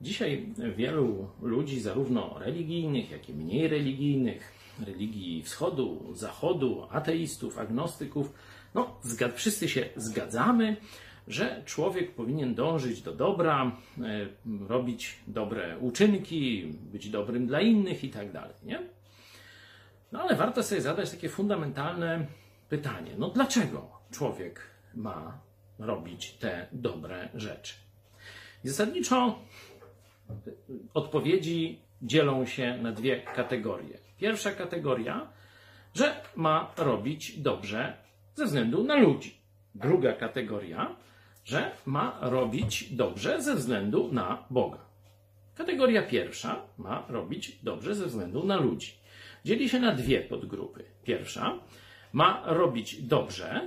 Dzisiaj wielu ludzi, zarówno religijnych, jak i mniej religijnych, religii wschodu, zachodu, ateistów, agnostyków, no, wszyscy się zgadzamy, że człowiek powinien dążyć do dobra, e, robić dobre uczynki, być dobrym dla innych i tak dalej, nie? No ale warto sobie zadać takie fundamentalne pytanie: no dlaczego człowiek ma robić te dobre rzeczy? I zasadniczo odpowiedzi dzielą się na dwie kategorie. Pierwsza kategoria, że ma robić dobrze ze względu na ludzi. Druga kategoria, że ma robić dobrze ze względu na Boga. Kategoria pierwsza ma robić dobrze ze względu na ludzi. Dzieli się na dwie podgrupy. Pierwsza ma robić dobrze,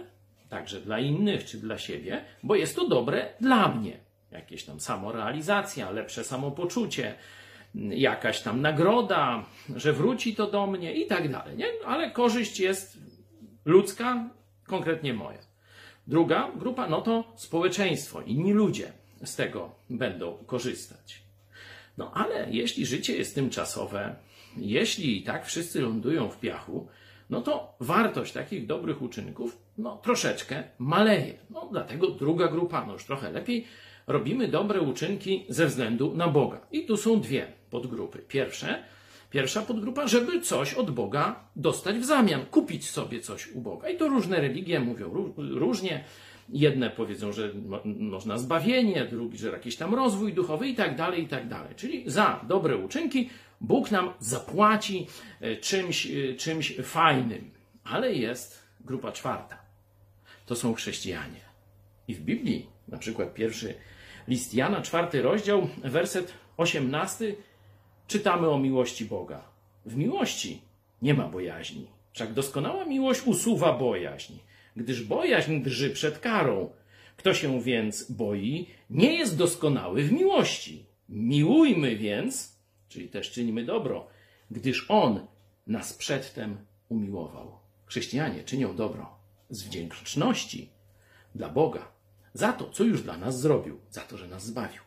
także dla innych czy dla siebie, bo jest to dobre dla mnie. Jakieś tam samorealizacja, lepsze samopoczucie, jakaś tam nagroda, że wróci to do mnie i tak dalej. Nie? Ale korzyść jest ludzka, konkretnie moja. Druga grupa, no to społeczeństwo, inni ludzie z tego będą korzystać. No ale jeśli życie jest tymczasowe, jeśli i tak wszyscy lądują w piachu, no to wartość takich dobrych uczynków no, troszeczkę maleje. No, dlatego druga grupa, no już trochę lepiej, robimy dobre uczynki ze względu na Boga. I tu są dwie podgrupy. Pierwsze, pierwsza podgrupa, żeby coś od Boga dostać w zamian, kupić sobie coś u Boga. I to różne religie mówią ró- różnie. Jedne powiedzą, że mo- można zbawienie, drugi, że jakiś tam rozwój duchowy i tak dalej, i tak dalej. Czyli za dobre uczynki Bóg nam zapłaci e, czymś, e, czymś fajnym. Ale jest grupa czwarta. To są chrześcijanie. I w Biblii, na przykład pierwszy list Jana, czwarty rozdział, werset osiemnasty, czytamy o miłości Boga. W miłości nie ma bojaźni. Wszak doskonała miłość usuwa bojaźń, gdyż bojaźń drży przed karą. Kto się więc boi, nie jest doskonały w miłości. Miłujmy więc, czyli też czynimy dobro, gdyż On nas przedtem umiłował. Chrześcijanie czynią dobro z wdzięczności dla Boga za to, co już dla nas zrobił, za to, że nas zbawił.